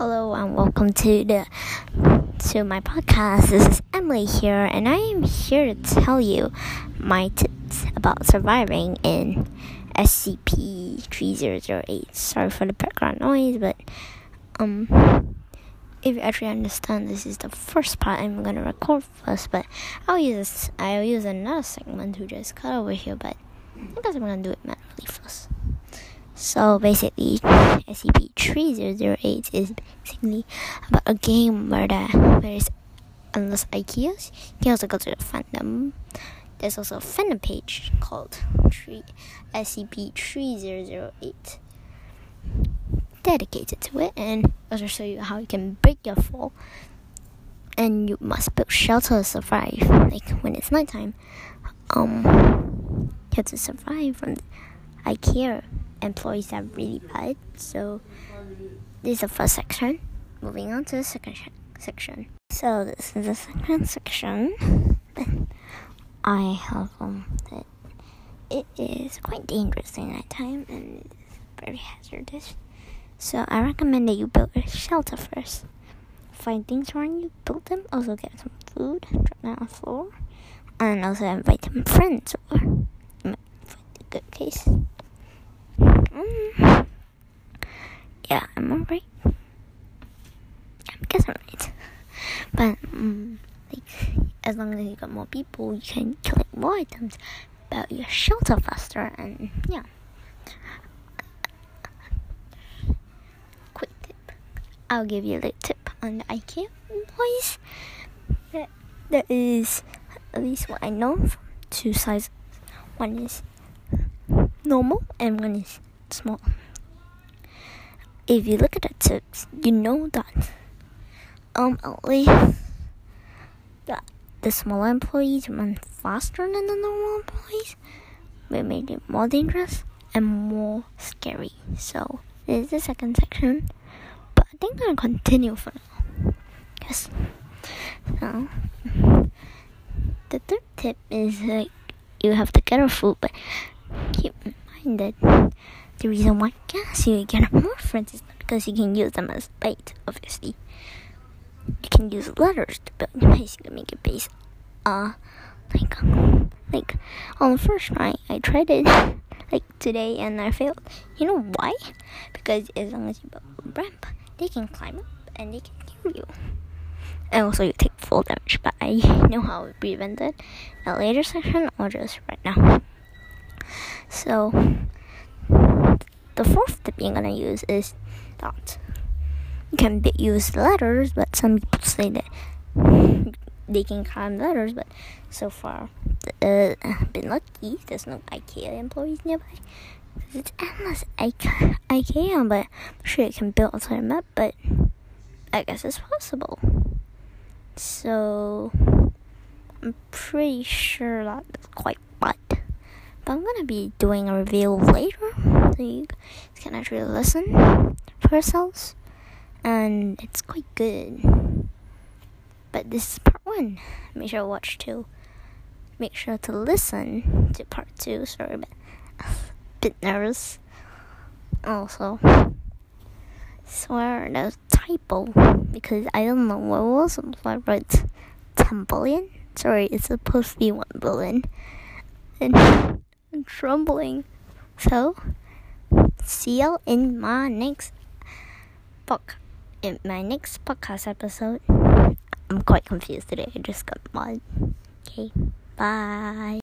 Hello and welcome to the to my podcast. This is Emily here, and I am here to tell you my tips about surviving in SCP three zero zero eight. Sorry for the background noise, but um, if you actually understand, this is the first part I'm gonna record first. But I'll use I'll use another segment to just cut over here, but I guess I'm gonna do it manually first. So basically, SCP-3008 is basically about a game where the where it's unless IKEAs, you can also go to the fandom. There's also a fandom page called SCP-3008 dedicated to it, and also show you how you can break your fall. And you must build shelter to survive. Like when it's nighttime, um, you have to survive from IKEA employees are really bad. So this is the first section. Moving on to the second section. So this is the second section. I have um that it is quite dangerous in time and it is very hazardous. So I recommend that you build a shelter first. Find things around you, build them, also get some food, drop them on the floor, and also invite some friends over. You might find a good case. Mm. Yeah, I'm alright. Guess I'm right. But, um, like, as long as you got more people, you can collect more items about your shelter faster, and yeah. Quick tip. I'll give you a little tip on the IKEA employees. That, that is at least what I know from two sizes. One is normal and one is small. If you look at the tips, you know that um at least that the smaller employees run faster than the normal employees, which made it more dangerous and more scary. So this is the second section, but I think I'm gonna continue for now. Yes. So the third tip is like you have to get a food, but keep in mind that the reason why gas you get more friends is not because you can use them as bait, obviously. You can use letters to build base. You can make a base. Uh, like, like on the first try, I tried it like today and I failed. You know why? Because as long as you build a ramp, they can climb up and they can kill you. And also, you take full damage, but I know how to prevent it a later section or just right now. So, the fourth tip you're gonna use is that you can use letters, but some people say that they can climb letters, but so far, uh, been lucky. There's no IKEA employees nearby. It's endless IKEA, IKEA, but I'm sure you can build a map, but I guess it's possible. So, I'm pretty sure that's quite bad. But I'm gonna be doing a review later, you can actually listen for ourselves, and it's quite good. But this is part one. Make sure to watch two. Make sure to listen to part two. Sorry, but a bit nervous. Also, swear there's typo because I don't know what it was. So I wrote 10 billion. Sorry, it's supposed to be 1 billion. And I'm trembling. So, see you in my next book. In my next podcast episode. I'm quite confused today. I just got mad. Okay, bye.